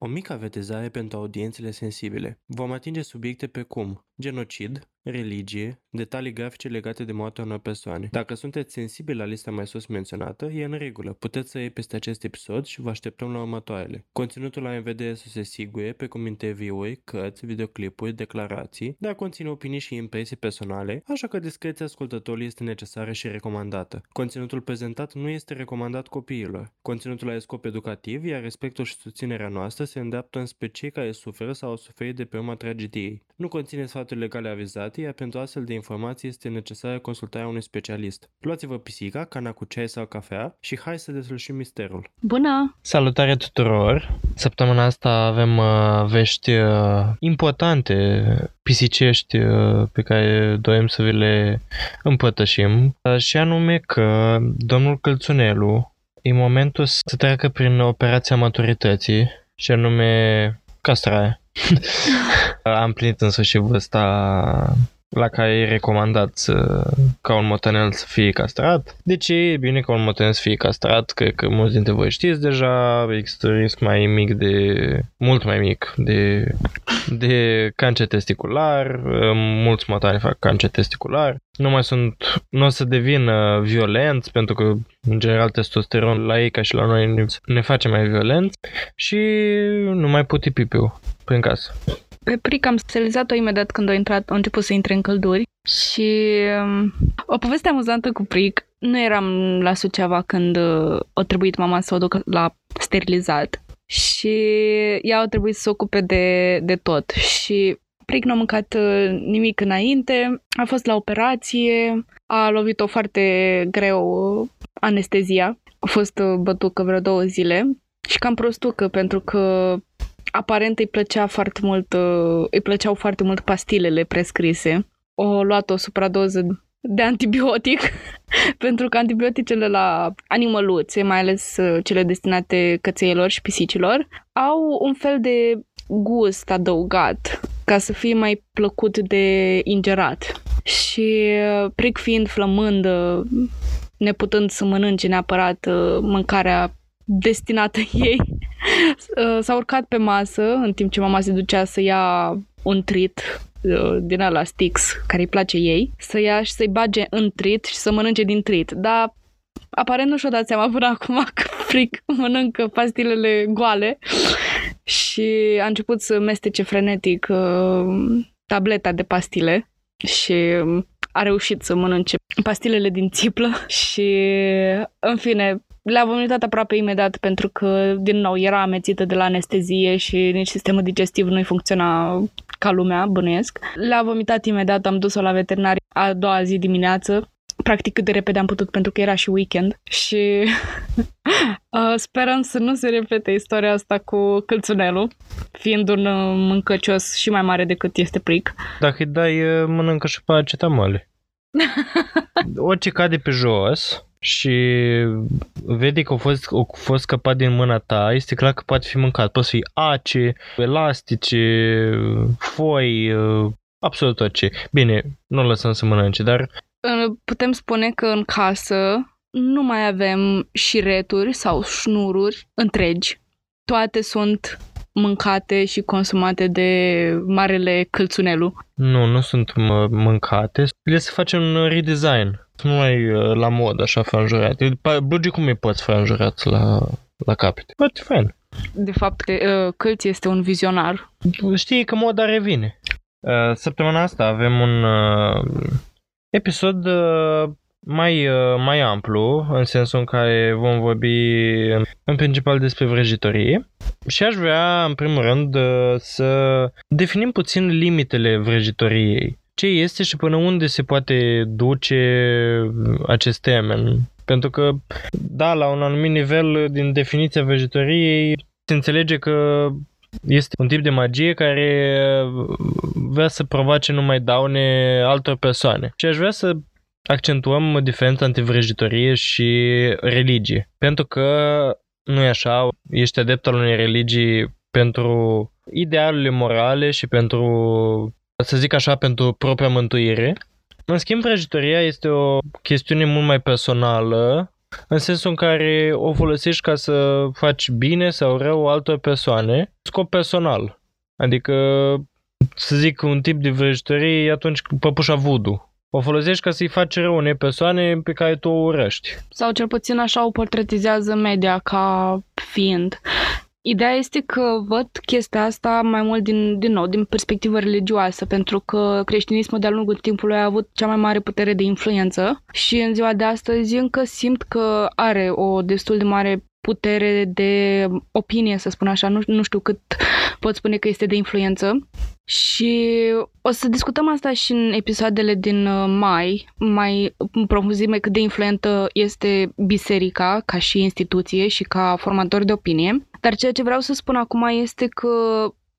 O mică avertizare pentru audiențele sensibile. Vom atinge subiecte precum genocid, religie, detalii grafice legate de moartea unor persoane. Dacă sunteți sensibili la lista mai sus menționată, e în regulă. Puteți să iei peste acest episod și vă așteptăm la următoarele. Conținutul la în vedere să se siguie, precum interviuri, cărți, videoclipuri, declarații, dar conține opinii și impresii personale, așa că discreția ascultătorului este necesară și recomandată. Conținutul prezentat nu este recomandat copiilor. Conținutul are scop educativ, iar respectul și susținerea noastră se îndreaptă înspre cei care suferă sau au suferit de pe urma tragediei. Nu conține sfaturi legale avizate, iar pentru astfel de informații este necesară consultarea unui specialist. Luați-vă pisica, cana cu ceai sau cafea și hai să deslușim misterul. Bună! Salutare tuturor! Săptămâna asta avem uh, vești uh, importante pisicești uh, pe care dorim să vi le împărtășim uh, și anume că domnul Călțunelu e momentul să treacă prin operația maturității și anume castrarea. Am plinit în sfârșit vârsta la care e recomandat să, ca un motanel să fie castrat. De ce e bine ca un motanel să fie castrat? Cred că mulți dintre voi știți deja, există risc mai mic de, mult mai mic de, de cancer testicular, mulți motani fac cancer testicular, nu mai sunt, nu o să devină violenți, pentru că în general testosteron la ei ca și la noi ne face mai violenți și nu mai puti pipiu prin casă. Pe pric am sterilizat-o imediat când a, intrat, a început să intre în călduri și um, o poveste amuzantă cu pric. Nu eram la Suceava când uh, a trebuit mama să o ducă la sterilizat și ea a trebuit să se ocupe de, de tot și pric nu a mâncat uh, nimic înainte, a fost la operație, a lovit-o foarte greu anestezia, a fost uh, bătucă vreo două zile și cam prostucă pentru că aparent îi plăcea foarte mult, uh, îi plăceau foarte mult pastilele prescrise. O luat o supradoză de antibiotic, pentru că antibioticele la animăluțe, mai ales uh, cele destinate cățeilor și pisicilor, au un fel de gust adăugat ca să fie mai plăcut de ingerat. Și uh, pric fiind flămândă, neputând să mănânce neapărat mâncarea destinată ei, uh, s-a urcat pe masă în timp ce mama se ducea să ia un trit uh, din ala Stix, care îi place ei, să ia și să-i bage în trit și să mănânce din trit. Dar aparent nu și-o dat seama până acum că fric mănâncă pastilele goale și a început să mestece frenetic uh, tableta de pastile și a reușit să mănânce pastilele din țiplă și, în fine, le-a vomitat aproape imediat pentru că, din nou, era amețită de la anestezie și nici sistemul digestiv nu-i funcționa ca lumea, bănuiesc. Le-a vomitat imediat, am dus-o la veterinar a doua zi dimineață, practic cât de repede am putut pentru că era și weekend și uh, sperăm să nu se repete istoria asta cu câlțunelul, fiind un uh, mâncăcios și mai mare decât este pric. Dacă îi dai, uh, mănâncă și paracetamole. Orice cade pe jos, și vede că a fost, a fost scăpat din mâna ta, este clar că poate fi mâncat. Poate fi ace, elastice, foi, absolut orice. Bine, nu lăsăm să mănânce, dar... Putem spune că în casă nu mai avem șireturi sau șnururi întregi. Toate sunt mâncate și consumate de marele câlțunelu. Nu, nu sunt mâncate. Le să facem un redesign nu mai uh, la mod așa franjurate. Blugi cum îi poți franjurat la, la capete? Foarte fain. De fapt, uh, Călți este un vizionar. Știi că moda revine. Uh, săptămâna asta avem un episod mai, mai amplu, în sensul în care vom vorbi în principal despre vrăjitorie și aș vrea, în primul rând, să definim puțin limitele vrăjitoriei ce este și până unde se poate duce acest termen. Pentru că, da, la un anumit nivel din definiția vegetoriei se înțelege că este un tip de magie care vrea să provoace numai daune altor persoane. Și aș vrea să accentuăm diferența între vrăjitorie și religie. Pentru că nu e așa, ești adept al unei religii pentru idealurile morale și pentru să zic așa, pentru propria mântuire. În schimb, vrăjitoria este o chestiune mult mai personală în sensul în care o folosești ca să faci bine sau rău altor persoane, scop personal. Adică, să zic, un tip de vrăjitorie e atunci păpușa voodoo. O folosești ca să-i faci rău unei persoane pe care tu o urăști. Sau cel puțin așa o portretizează media ca fiind. Ideea este că văd chestia asta mai mult din, din nou, din perspectivă religioasă, pentru că creștinismul de-a lungul timpului a avut cea mai mare putere de influență și în ziua de astăzi încă simt că are o destul de mare putere de opinie, să spun așa, nu, nu știu cât pot spune că este de influență. Și o să discutăm asta și în episoadele din uh, mai, mai în profunzime cât de influentă este biserica ca și instituție și ca formator de opinie. Dar ceea ce vreau să spun acum este că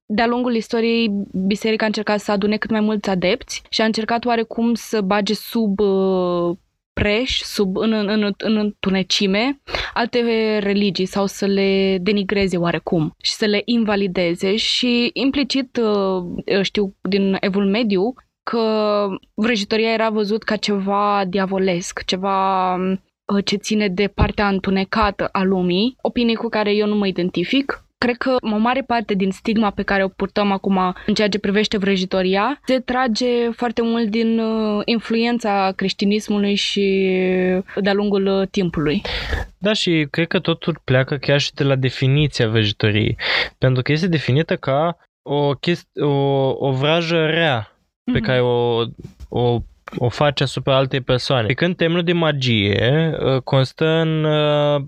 de-a lungul istoriei, biserica a încercat să adune cât mai mulți adepți și a încercat oarecum să bage sub uh, preș, sub, în, în, în, în întunecime, alte religii sau să le denigreze oarecum și să le invalideze și implicit uh, știu din evul mediu că vrăjitoria era văzut ca ceva diavolesc, ceva uh, ce ține de partea întunecată a lumii, opinii cu care eu nu mă identific, Cred că o mare parte din stigma pe care o purtăm acum în ceea ce privește vrăjitoria se trage foarte mult din uh, influența creștinismului și de-a lungul uh, timpului. Da, și cred că totul pleacă chiar și de la definiția vrăjitoriei. Pentru că este definită ca o, chesti- o, o vrajă rea pe mm-hmm. care o, o o face asupra altei persoane. Pe când termenul de magie uh, constă în,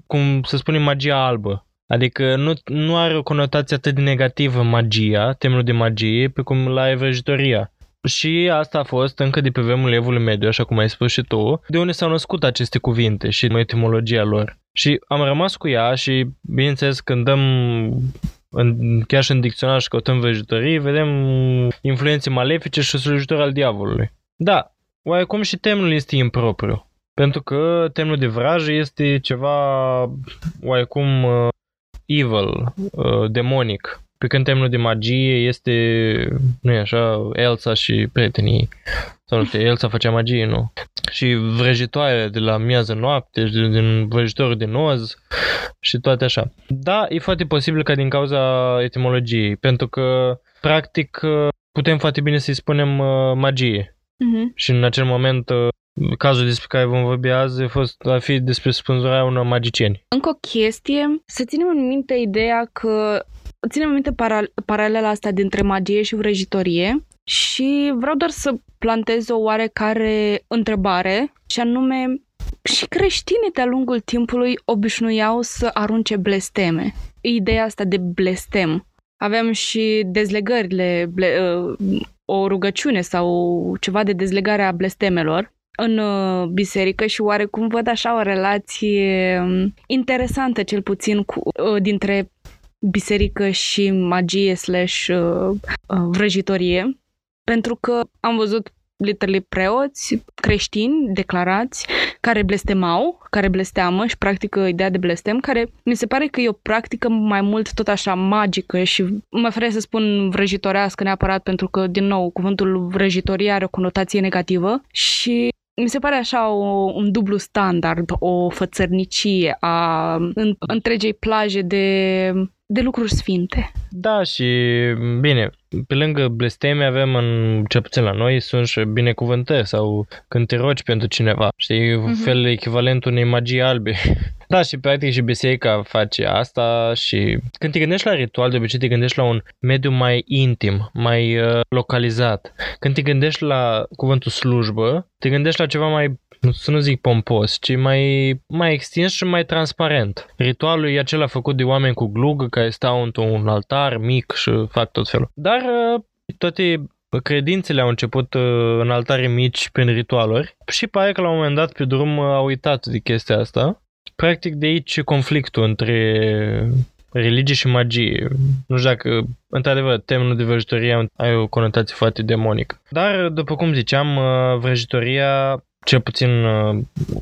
cum să spunem, magia albă. Adică nu, nu are o conotație atât de negativă magia, termenul de magie, pe cum la vrăjitoria. Și asta a fost încă de pe vremul evului mediu, așa cum ai spus și tu, de unde s-au născut aceste cuvinte și etimologia lor. Și am rămas cu ea și, bineînțeles, când dăm în, chiar și în dicționar și căutăm vrăjitorii, vedem influențe malefice și slujitori al diavolului. Da, oarecum și termenul este impropriu. Pentru că termenul de vrajă este ceva oarecum evil, uh, demonic. Pe când termenul de magie este, nu e așa, Elsa și prietenii. Sau nu știu, Elsa făcea magie, nu? Și vrăjitoare de la miază noapte, din vrăjitorul de noz și toate așa. Da, e foarte posibil ca din cauza etimologiei, pentru că, practic, putem foarte bine să-i spunem uh, magie. Uh-huh. Și în acel moment uh, Cazul despre care vom vorbi azi a fost a fi despre spânzurarea unor magicieni. Încă o chestie, să ținem în minte ideea că ținem în minte para, paralela asta dintre magie și vrăjitorie și vreau doar să plantez o oarecare întrebare și anume și creștinii de-a lungul timpului obișnuiau să arunce blesteme. Ideea asta de blestem. Aveam și dezlegările, ble, uh, o rugăciune sau ceva de dezlegare a blestemelor în uh, biserică și oarecum văd așa o relație um, interesantă, cel puțin, cu, uh, dintre biserică și magie slash uh, vrăjitorie, pentru că am văzut literally preoți creștini declarați care blestemau, care blesteamă și practică ideea de blestem, care mi se pare că e o practică mai mult tot așa magică și mă fere să spun vrăjitorească neapărat pentru că, din nou, cuvântul vrăjitorie are o conotație negativă și mi se pare așa o, un dublu standard, o fățărnicie a în, întregei plaje de, de lucruri sfinte. Da, și bine, pe lângă blesteme avem în, cel puțin la noi, sunt și binecuvântări sau când te rogi pentru cineva. Știi, uh-huh. fel echivalent unei magii albe. da, și practic și biserica face asta și când te gândești la ritual, de obicei te gândești la un mediu mai intim, mai uh, localizat. Când te gândești la cuvântul slujbă, te gândești la ceva mai să nu zic pompos, ci mai, mai extins și mai transparent. Ritualul e acela făcut de oameni cu glugă care stau într-un altar mic și fac tot felul. Dar uh, toate credințele au început uh, în altare mici prin ritualuri și pare că la un moment dat pe drum uh, au uitat de chestia asta. Practic de aici conflictul între religie și magie. Nu știu dacă, într-adevăr, termenul de vrăjitorie are o conotație foarte demonică. Dar, după cum ziceam, vrăjitoria cel puțin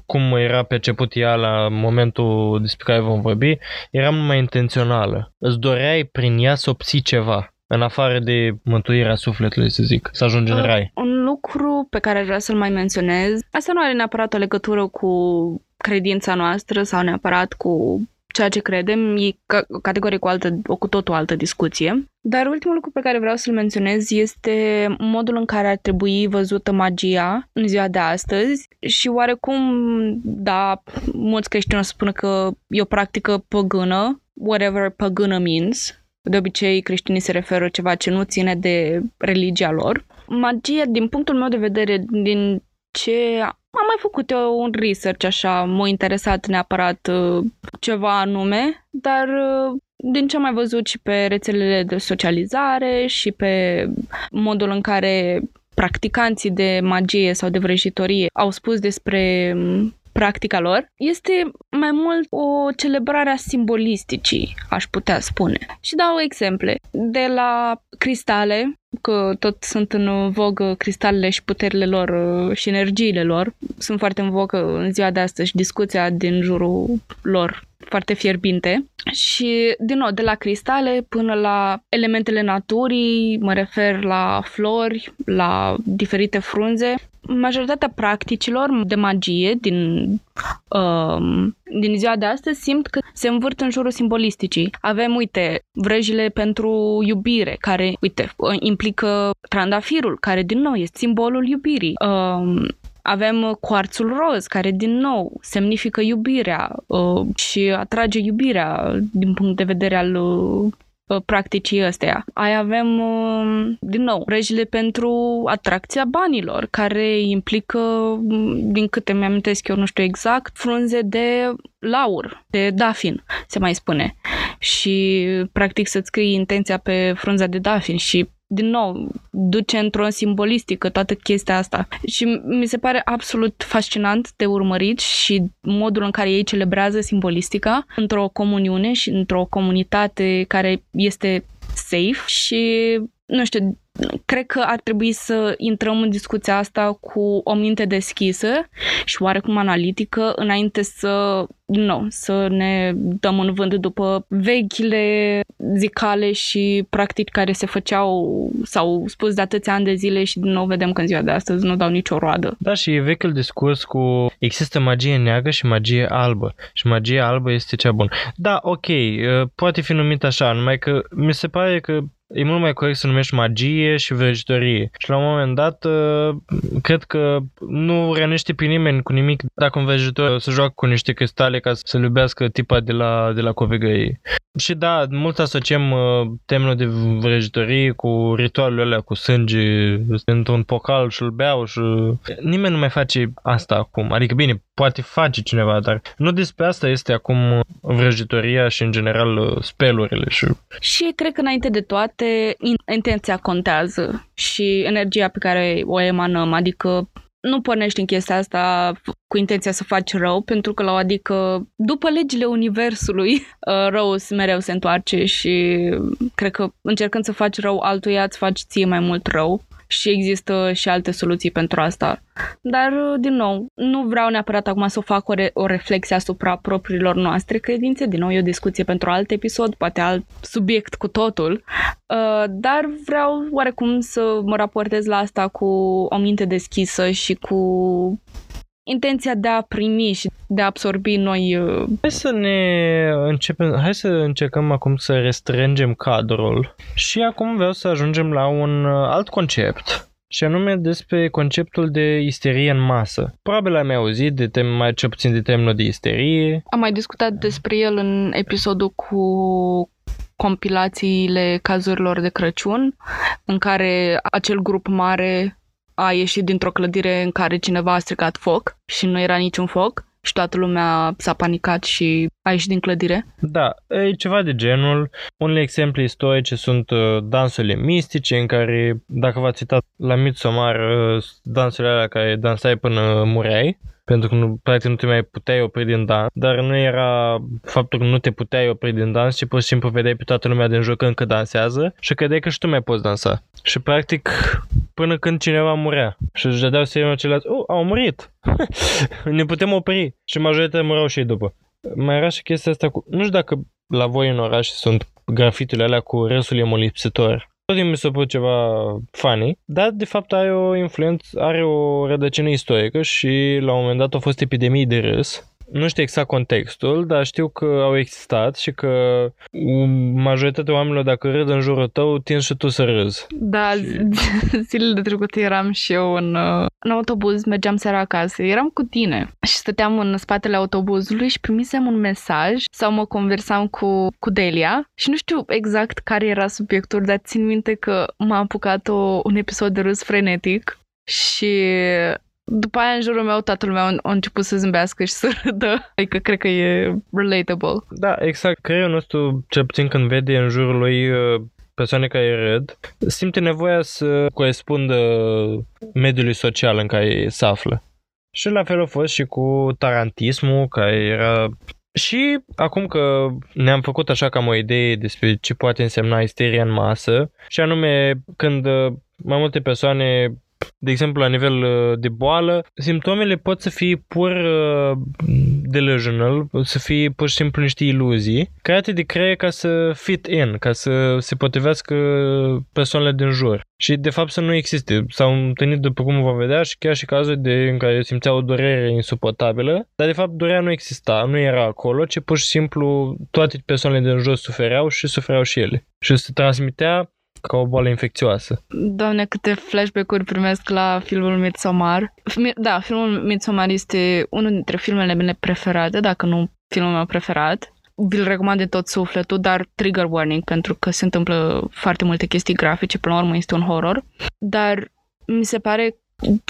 cum era perceput ea la momentul despre care vom vorbi, era mai intențională. Îți doreai prin ea să obții ceva, în afară de mântuirea sufletului, să zic, să ajungi în rai. Un lucru pe care vreau să-l mai menționez, asta nu are neapărat o legătură cu credința noastră sau neapărat cu ceea ce credem, e categoric o, altă, o cu totul altă discuție. Dar ultimul lucru pe care vreau să-l menționez este modul în care ar trebui văzută magia în ziua de astăzi și oarecum, da, mulți creștini o să spună că e o practică păgână, whatever păgână means, de obicei, creștinii se referă ceva ce nu ține de religia lor. Magia, din punctul meu de vedere, din ce am mai făcut eu un research așa, m-a interesat neapărat uh, ceva anume, dar uh, din ce am mai văzut și pe rețelele de socializare și pe modul în care practicanții de magie sau de vrăjitorie au spus despre um, practica lor, este mai mult o celebrare a simbolisticii, aș putea spune. Și dau exemple. De la cristale, că tot sunt în vogă cristalele și puterile lor uh, și energiile lor. Sunt foarte în vogă în ziua de astăzi discuția din jurul lor foarte fierbinte și, din nou, de la cristale până la elementele naturii, mă refer la flori, la diferite frunze, majoritatea practicilor de magie din, uh, din ziua de astăzi simt că se învârt în jurul simbolisticii. Avem, uite, vrăjile pentru iubire, care, uite, implică trandafirul, care, din nou, este simbolul iubirii. Uh, avem cuarțul roz, care din nou semnifică iubirea uh, și atrage iubirea din punct de vedere al uh, practicii astea. Ai avem, uh, din nou, regile pentru atracția banilor, care implică, mm, din câte mi-amintesc eu, nu știu exact, frunze de laur, de dafin, se mai spune. Și, practic, să-ți scrii intenția pe frunza de dafin și din nou, duce într-o simbolistică toată chestia asta. Și mi se pare absolut fascinant de urmărit și modul în care ei celebrează simbolistica într-o comuniune și într-o comunitate care este safe și, nu știu, cred că ar trebui să intrăm în discuția asta cu o minte deschisă și oarecum analitică înainte să, nu, să ne dăm în vânt după vechile zicale și practici care se făceau sau spus de atâția ani de zile și din nou vedem că în ziua de astăzi nu dau nicio roadă. Da, și e vechiul discurs cu există magie neagră și magie albă și magia albă este cea bună. Da, ok, poate fi numit așa, numai că mi se pare că e mult mai corect să numești magie și vrăjitorie. Și la un moment dat, uh, cred că nu rănește pe nimeni cu nimic dacă un vrăjitor să joacă cu niște cristale ca să-l iubească tipa de la, de la covegăie. Și da, mult asociem uh, temele de vrăjitorie cu ritualul alea cu sânge într-un pocal și îl beau și nimeni nu mai face asta acum. Adică bine, poate face cineva, dar nu despre asta este acum vrăjitoria și în general spelurile. Și, și cred că înainte de toate intenția contează și energia pe care o emanăm, adică nu pornești în chestia asta cu intenția să faci rău, pentru că la o adică după legile universului, uh, rău mereu se întoarce și cred că încercând să faci rău altuia, îți faci ție mai mult rău și există și alte soluții pentru asta. Dar, din nou, nu vreau neapărat acum să fac o, re- o reflexie asupra propriilor noastre credințe. Din nou, e o discuție pentru alt episod, poate alt subiect cu totul. Uh, dar vreau oarecum să mă raportez la asta cu o minte deschisă și cu intenția de a primi și de a absorbi noi... Uh, hai să ne începem, hai să încercăm acum să restrângem cadrul și acum vreau să ajungem la un uh, alt concept și anume despre conceptul de isterie în masă. Probabil ai mai auzit de tem, mai ce puțin de termenul de isterie. Am mai discutat despre el în episodul cu compilațiile cazurilor de Crăciun, în care acel grup mare a ieșit dintr-o clădire în care cineva a stricat foc și nu era niciun foc și toată lumea s-a panicat și a ieșit din clădire? Da, e ceva de genul. Unele exemple istorice sunt uh, dansurile mistice în care, dacă v-ați uitat la Midsommar, uh, dansurile alea care dansai până mureai, pentru că nu, practic nu te mai puteai opri din dans, dar nu era faptul că nu te puteai opri din dans, ci pur și simplu vedeai pe toată lumea din jur că încă dansează și credeai că și tu mai poți dansa. Și practic până când cineva murea și își dădeau seama ceilalți, oh, au murit, ne putem opri și majoritatea mureau și ei după. Mai era și chestia asta cu, nu știu dacă la voi în oraș sunt grafitele alea cu râsul e molipsitor tot mi s-a părut ceva funny, dar de fapt are o influență, are o rădăcină istorică și la un moment dat a fost epidemii de râs nu știu exact contextul, dar știu că au existat și că majoritatea oamenilor, dacă râd în jurul tău, tind și tu să râzi. Da, și... zilele trecute eram și eu în, uh, în autobuz, mergeam seara acasă, eram cu tine și stăteam în spatele autobuzului și primisem un mesaj sau mă conversam cu, cu Delia și nu știu exact care era subiectul, dar țin minte că m-a apucat o, un episod de râs frenetic și după aia, în jurul meu, toată lumea a început să zâmbească și să râdă. Adică, cred că e relatable. Da, exact. Creierul nostru, cel puțin când vede în jurul lui uh, persoane care râd, simte nevoia să corespundă mediului social în care se află. Și la fel a fost și cu tarantismul, care era... Și acum că ne-am făcut așa cam o idee despre ce poate însemna isteria în masă, și anume când uh, mai multe persoane de exemplu, la nivel uh, de boală, simptomele pot să fie pur uh, delusional, să fie pur și simplu niște iluzii create de creier ca să fit in, ca să se potrivească persoanele din jur. Și de fapt să nu existe. S-au întâlnit după cum vă vedea și chiar și cazuri de, în care simțea o durere insuportabilă, dar de fapt durerea nu exista, nu era acolo, ci pur și simplu toate persoanele din jos sufereau și sufereau și ele. Și se transmitea ca o boală infecțioasă. Doamne, câte flashback-uri primesc la filmul Midsommar. Da, filmul Midsommar este unul dintre filmele mele preferate, dacă nu filmul meu preferat. Vi-l recomand de tot sufletul, dar trigger warning, pentru că se întâmplă foarte multe chestii grafice, până la urmă este un horror. Dar mi se pare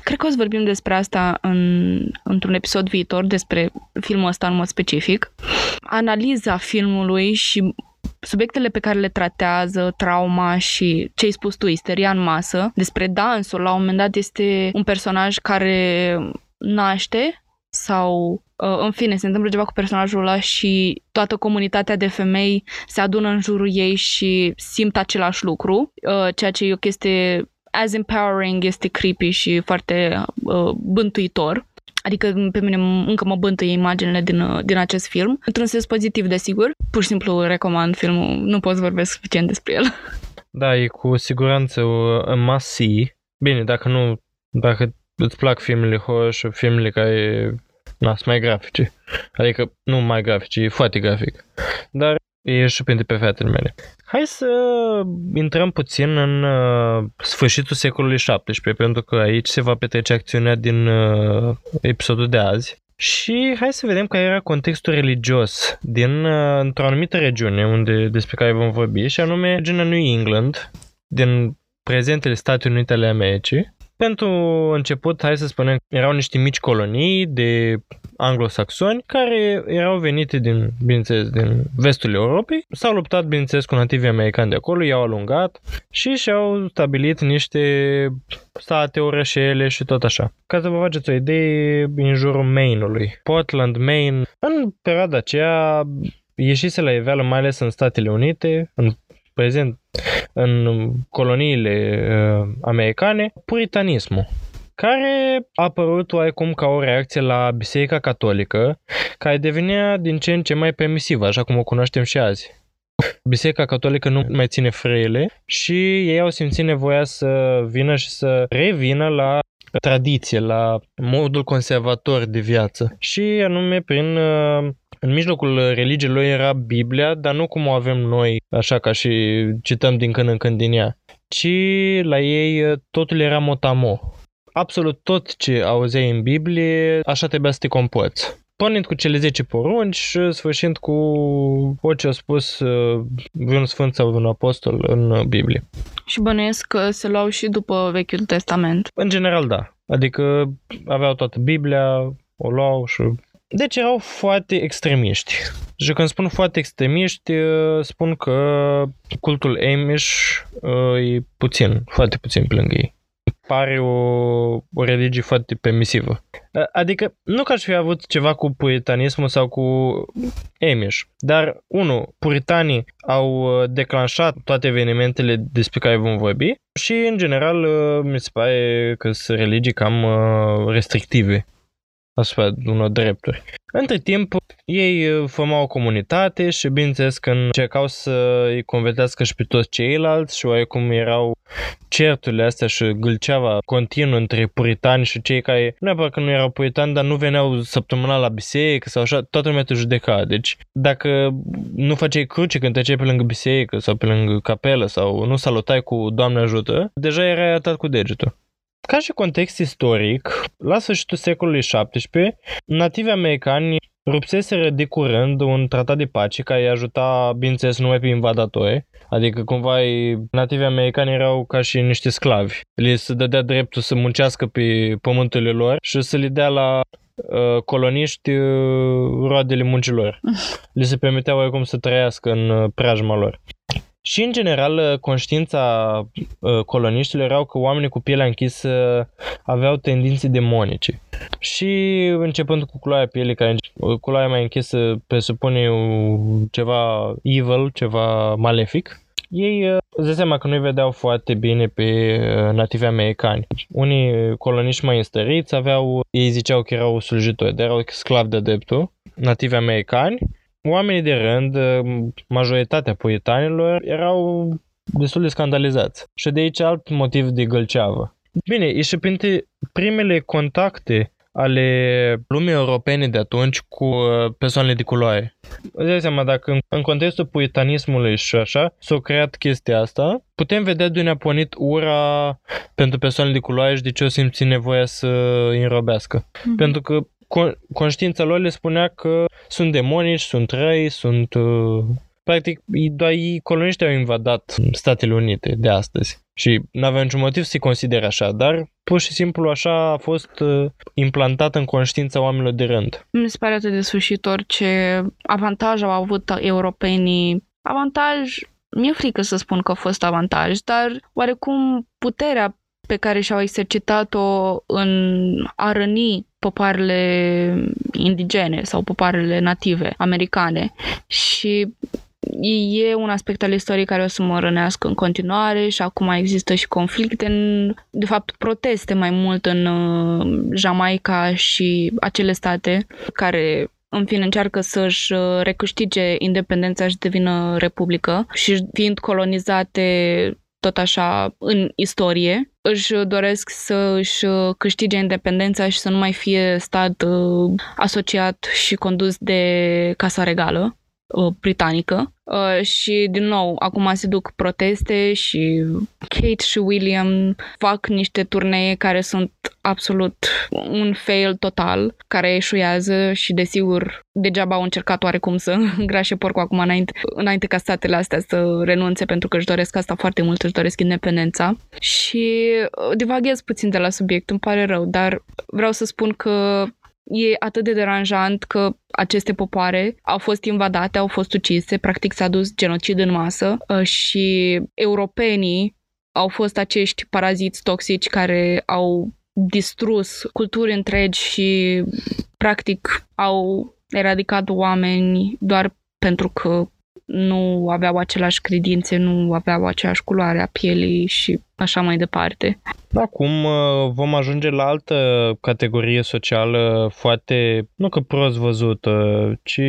Cred că o să vorbim despre asta în, într-un episod viitor, despre filmul ăsta în mod specific. Analiza filmului și subiectele pe care le tratează, trauma și ce ai spus tu, isteria în masă, despre dansul, la un moment dat este un personaj care naște sau uh, în fine, se întâmplă ceva cu personajul ăla și toată comunitatea de femei se adună în jurul ei și simt același lucru, uh, ceea ce e o chestie as empowering, este creepy și foarte uh, bântuitor. Adică pe mine încă mă bântuie imaginele din, din acest film. Într-un sens pozitiv, desigur. Pur și simplu recomand filmul. Nu pot să vorbesc suficient despre el. Da, e cu siguranță o must Bine, dacă nu, dacă îți plac filmele horror și filmele care na, sunt mai grafice. Adică nu mai grafice, e foarte grafic. Dar e și pentru pe fetele mele. Hai să intrăm puțin în uh, sfârșitul secolului XVII, pentru că aici se va petrece acțiunea din uh, episodul de azi. Și hai să vedem care era contextul religios din uh, într-o anumită regiune unde, despre care vom vorbi, și anume regiunea New England, din prezentele State Unite ale Americii, pentru început, hai să spunem, erau niște mici colonii de anglosaxoni care erau venite din, bineînțeles, din vestul Europei, s-au luptat, bineînțeles, cu nativii americani de acolo, i-au alungat și și-au stabilit niște state, orășele și tot așa. Ca să vă faceți o idee, în jurul Maine-ului. Portland, Maine, în perioada aceea ieșise la iveală, mai ales în Statele Unite, în prezent în coloniile uh, americane, puritanismul care a apărut oarecum ca o reacție la Biserica Catolică, care devenea din ce în ce mai permisivă, așa cum o cunoaștem și azi. Biserica Catolică nu mai ține freile și ei au simțit nevoia să vină și să revină la tradiție, la modul conservator de viață. Și anume prin uh, în mijlocul religiei lor era Biblia, dar nu cum o avem noi, așa ca și cităm din când în când din ea, ci la ei totul era motamo. Absolut tot ce auzeai în Biblie, așa trebuia să te comporți. Pornind cu cele 10 porunci și sfârșind cu orice a spus uh, vreun sfânt sau vreun apostol în Biblie. Și bănuiesc că se luau și după Vechiul Testament. În general, da. Adică aveau toată Biblia, o luau și deci erau foarte extremiști. Și când spun foarte extremiști, uh, spun că cultul Amish uh, e puțin, foarte puțin pe lângă ei. Pare o, o religie foarte permisivă. Uh, adică nu că aș fi avut ceva cu puritanismul sau cu Amish, dar, unu, puritanii au declanșat toate evenimentele despre care vom vorbi și, în general, mi se pare că sunt religii cam restrictive asupra unor drepturi. Între timp, ei uh, formau o comunitate și bineînțeles că încercau să îi convertească și pe toți ceilalți și oarecum erau certurile astea și gâlceava continuă între puritani și cei care nu neapărat că nu erau puritani, dar nu veneau săptămânal la biserică sau așa, toată lumea te judeca. Deci dacă nu făceai cruce când treceai pe lângă biserică sau pe lângă capelă sau nu salutai cu Doamne ajută, deja erai atat cu degetul. Ca și context istoric, la sfârșitul secolului XVII, nativi americani rupseseră de curând un tratat de pace care îi ajuta, bineînțeles, numai pe invadatori, adică cumva nativi americani erau ca și niște sclavi. Li se dădea dreptul să muncească pe pământurile lor și să le dea la uh, coloniști uh, roadele muncilor. Li se permitea oarecum să trăiască în uh, preajma lor. Și, în general, conștiința uh, coloniștilor erau că oamenii cu pielea închisă aveau tendințe demonice. Și începând cu culoarea pielii, care culoarea mai închisă presupune ceva evil, ceva malefic, ei uh, îți dă seama că nu-i vedeau foarte bine pe uh, nativi americani. Unii coloniști mai înstăriți aveau, ei ziceau că erau slujitori, dar erau sclavi de dreptul, nativi americani, oamenii de rând, majoritatea puritanilor, erau destul de scandalizați. Și de aici alt motiv de gălceavă. Bine, e și printre primele contacte ale lumii europene de atunci cu uh, persoanele de culoare. Îți dai seama, dacă în, în contextul puritanismului și așa s-a creat chestia asta, putem vedea de unde a pornit ura pentru persoanele de culoare și de ce o simți nevoia să îi înrobească. Mm-hmm. Pentru că conștiința lor le spunea că sunt demonici, sunt răi, sunt... Uh, practic, doar ei coloniști au invadat Statele Unite de astăzi. Și nu aveau niciun motiv să-i considere așa, dar pur și simplu așa a fost uh, implantat în conștiința oamenilor de rând. Mi se pare atât de sfârșitor ce avantaj au avut europenii. Avantaj, mi-e frică să spun că a fost avantaj, dar oarecum puterea pe care și-au exercitat-o în a răni popoarele indigene sau popoarele native americane. Și e un aspect al istoriei care o să mă rănească în continuare și acum există și conflicte, în, de fapt proteste mai mult în uh, Jamaica și acele state care în fine încearcă să-și uh, recâștige independența și devină republică și fiind colonizate tot așa în istorie, își doresc să își câștige independența și să nu mai fie stat uh, asociat și condus de Casa Regală uh, britanică. Uh, și, din nou, acum se duc proteste și Kate și William fac niște turnee care sunt absolut un fail total, care eșuează și, desigur, degeaba au încercat oarecum să îngrașe porcul acum înainte, înainte ca statele astea să renunțe pentru că își doresc asta foarte mult, își doresc independența. Și uh, divaghez puțin de la subiect, îmi pare rău, dar vreau să spun că e atât de deranjant că aceste popoare au fost invadate, au fost ucise, practic s-a dus genocid în masă uh, și europenii au fost acești paraziți toxici care au distrus culturi întregi și practic au eradicat oameni doar pentru că nu aveau aceleași credințe, nu aveau aceeași culoare a pielii și așa mai departe. Acum uh, vom ajunge la altă categorie socială foarte, nu că prost văzută, ci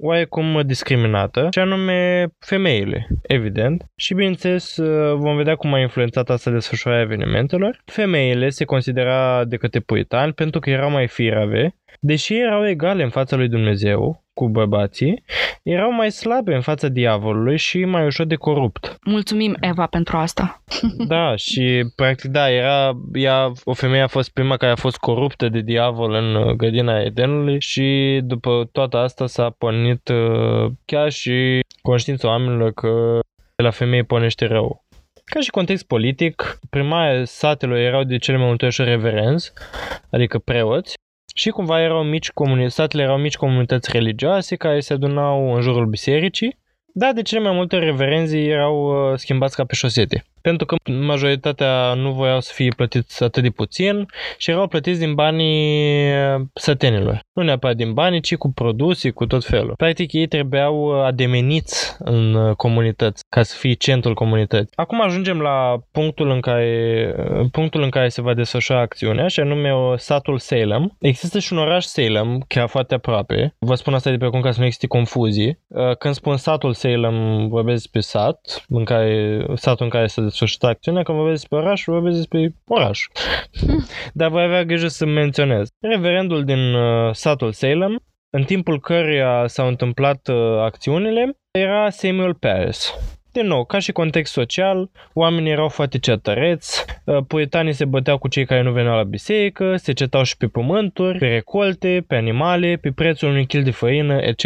oarecum discriminată, și anume femeile, evident. Și bineînțeles uh, vom vedea cum a influențat asta desfășurarea evenimentelor. Femeile se considera de către puritani pentru că erau mai firave, deși erau egale în fața lui Dumnezeu, cu bărbații, erau mai slabe în fața diavolului și mai ușor de corupt. Mulțumim, Eva, pentru asta. Da, și practic da, era, ea, o femeie a fost prima care a fost coruptă de diavol în uh, grădina Edenului și după toată asta s-a pornit uh, chiar și conștiința oamenilor că de la femeie pornește rău. Ca și context politic, primarii satelor erau de cele mai multe ori reverenți, adică preoți, și cumva erau mici comunități, statele erau mici comunități religioase care se adunau în jurul bisericii, dar de cele mai multe reverenzii erau uh, schimbați ca pe șosete. Pentru că majoritatea nu voiau să fie plătiți atât de puțin și erau plătiți din banii sătenilor. Nu neapărat din bani, ci cu produse, cu tot felul. Practic ei trebuiau ademeniți în comunități ca să fie centrul comunității. Acum ajungem la punctul în care, punctul în care se va desfășura acțiunea și anume satul Salem. Există și un oraș Salem, chiar foarte aproape. Vă spun asta de pe acum ca să nu existe confuzii. Când spun satul Salem, vorbesc despre sat, în care, satul în care se desfășura acțiunea. Când vorbesc despre oraș, vorbesc despre oraș. Dar voi avea grijă să menționez. Reverendul din uh, satul Salem, în timpul căruia s-au întâmplat uh, acțiunile, era Samuel Paris. Din nou, ca și context social, oamenii erau foarte cetăreți, uh, puritanii se băteau cu cei care nu veneau la biserică, se cetau și pe pământuri, pe recolte, pe animale, pe prețul unui kil de făină, etc.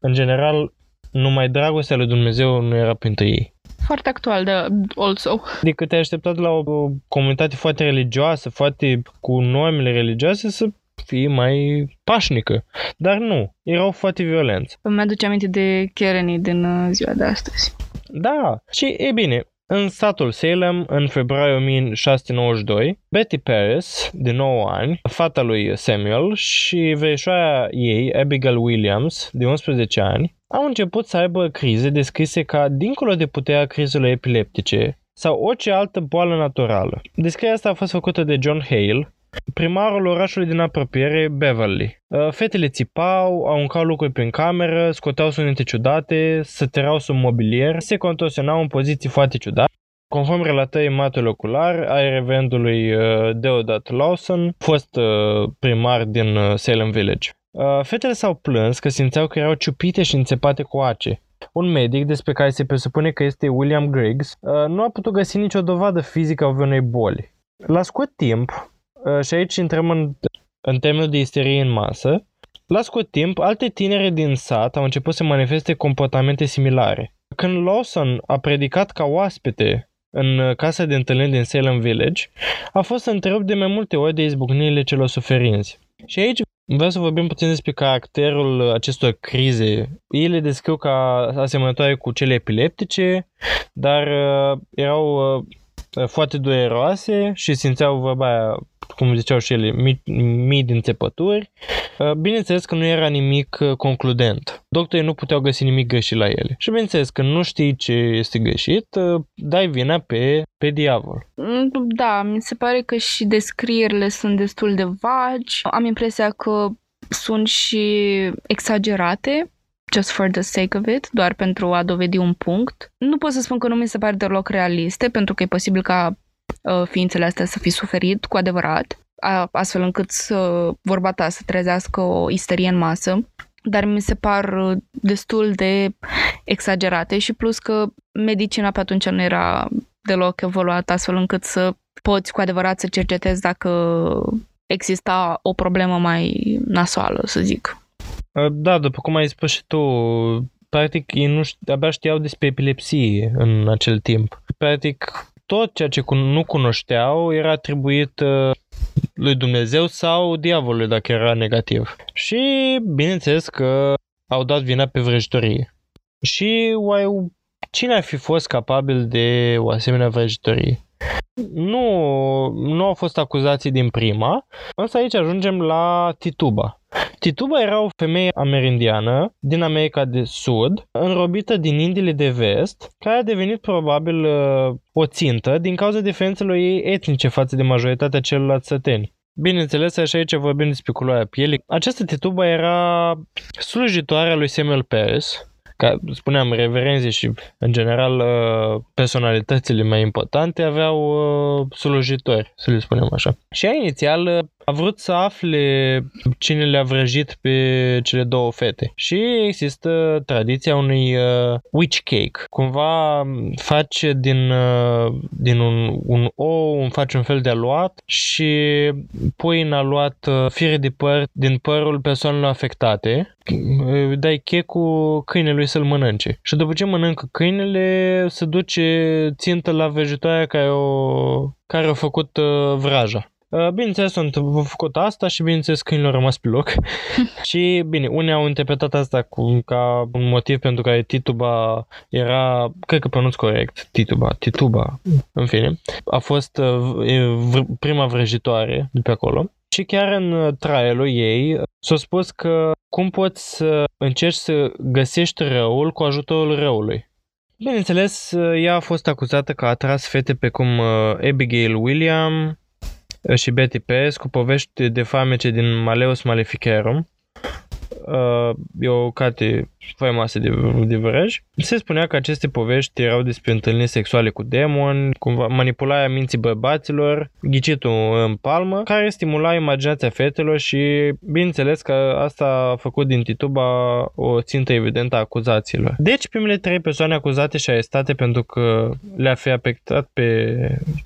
În general, numai dragostea lui Dumnezeu nu era pentru ei. Foarte actual, de also. Adică te-ai așteptat la o, o comunitate foarte religioasă, foarte cu normele religioase să fie mai pașnică. Dar nu, erau foarte violenți. Îmi aduce aminte de Kerenii din uh, ziua de astăzi. Da, și e bine, în satul Salem, în februarie 1692, Betty Paris, de 9 ani, fata lui Samuel și verișoara ei, Abigail Williams, de 11 ani, au început să aibă crize descrise ca dincolo de puterea crizelor epileptice sau orice altă boală naturală. Descrierea asta a fost făcută de John Hale, primarul orașului din apropiere, Beverly. Uh, fetele țipau, aruncau lucruri prin cameră, scoteau sunete ciudate, se terau sub mobilier, se contorsionau în poziții foarte ciudate. Conform relatării matului ocular ai reverendului uh, Deodat Lawson, fost uh, primar din Salem Village. Fetele s-au plâns că simțeau că erau ciupite și înțepate cu ace. Un medic, despre care se presupune că este William Griggs, nu a putut găsi nicio dovadă fizică a unei boli. La scurt timp, Uh, și aici intrăm în, în termenul de isterie în masă, la scurt timp, alte tinere din sat au început să manifeste comportamente similare. Când Lawson a predicat ca oaspete în casa de întâlniri din Salem Village, a fost întrerupt de mai multe ori de izbucnirile celor suferinți. Și aici vreau să vorbim puțin despre caracterul acestor crize. Ei le descriu ca asemănătoare cu cele epileptice, dar uh, erau uh, foarte dureroase și simțeau vorba aia cum ziceau și ele, mii, mii din țepături. Uh, bineînțeles că nu era nimic uh, concludent. Doctorii nu puteau găsi nimic greșit la ele. Și bineînțeles că nu știi ce este greșit, uh, dai vina pe, pe diavol. Mm, da, mi se pare că și descrierile sunt destul de vagi. Am impresia că sunt și exagerate just for the sake of it, doar pentru a dovedi un punct. Nu pot să spun că nu mi se pare deloc realiste, pentru că e posibil ca Uh, ființele astea să fi suferit cu adevărat, astfel încât să, vorba ta să trezească o isterie în masă, dar mi se par uh, destul de exagerate și plus că medicina pe atunci nu era deloc evoluată astfel încât să poți cu adevărat să cercetezi dacă exista o problemă mai nasoală, să zic. Uh, da, după cum ai spus și tu, practic ei nu știu, abia știau despre epilepsie în acel timp. Practic tot ceea ce nu cunoșteau era atribuit uh, lui Dumnezeu sau diavolului dacă era negativ. Și bineînțeles că au dat vina pe vrăjitorie. Și oai, cine ar fi fost capabil de o asemenea vrăjitorie? Nu, nu au fost acuzații din prima, însă aici ajungem la Tituba. Tituba era o femeie amerindiană din America de Sud, înrobită din Indiile de Vest, care a devenit probabil uh, o țintă din cauza diferențelor ei etnice față de majoritatea celorlalți săteni. Bineînțeles, așa aici vorbim despre culoarea pielii. Această tituba era slujitoarea lui Samuel Paris, ca spuneam, reverenții și, în general, uh, personalitățile mai importante aveau uh, slujitori, să le spunem așa. Și ea inițial uh, a vrut să afle cine le-a vrăjit pe cele două fete. Și există tradiția unui uh, witch cake. Cumva face din, uh, din un, un ou, faci un fel de aluat și pui în aluat uh, fire de păr din părul persoanelor afectate dai checul câinelui să-l mănânce. Și după ce mănâncă câinele, se duce țintă la vegetaia care o care a făcut uh, vraja. Uh, bineînțeles, au făcut asta și bineînțeles câinilor au rămas pe loc. și bine, unii au interpretat asta cu, ca un motiv pentru care Tituba era, cred că pronunț corect, Tituba, Tituba, în fine, a fost uh, prima vrăjitoare de pe acolo. Și chiar în uh, trialul ei s-a spus că cum poți să încerci să găsești răul cu ajutorul răului. Bineînțeles, ea a fost acuzată că a atras fete pe cum uh, Abigail William uh, și Betty Pez cu povești de famece din Maleus Maleficarum, uh, e o carte faimoasă de, de vărăj. Se spunea că aceste povești erau despre întâlniri sexuale cu demoni, cumva manipularea minții bărbaților, ghicitul în palmă, care stimula imaginația fetelor și bineînțeles că asta a făcut din Tituba o țintă evidentă a acuzațiilor. Deci primele trei persoane acuzate și arestate pentru că le-a fi afectat pe,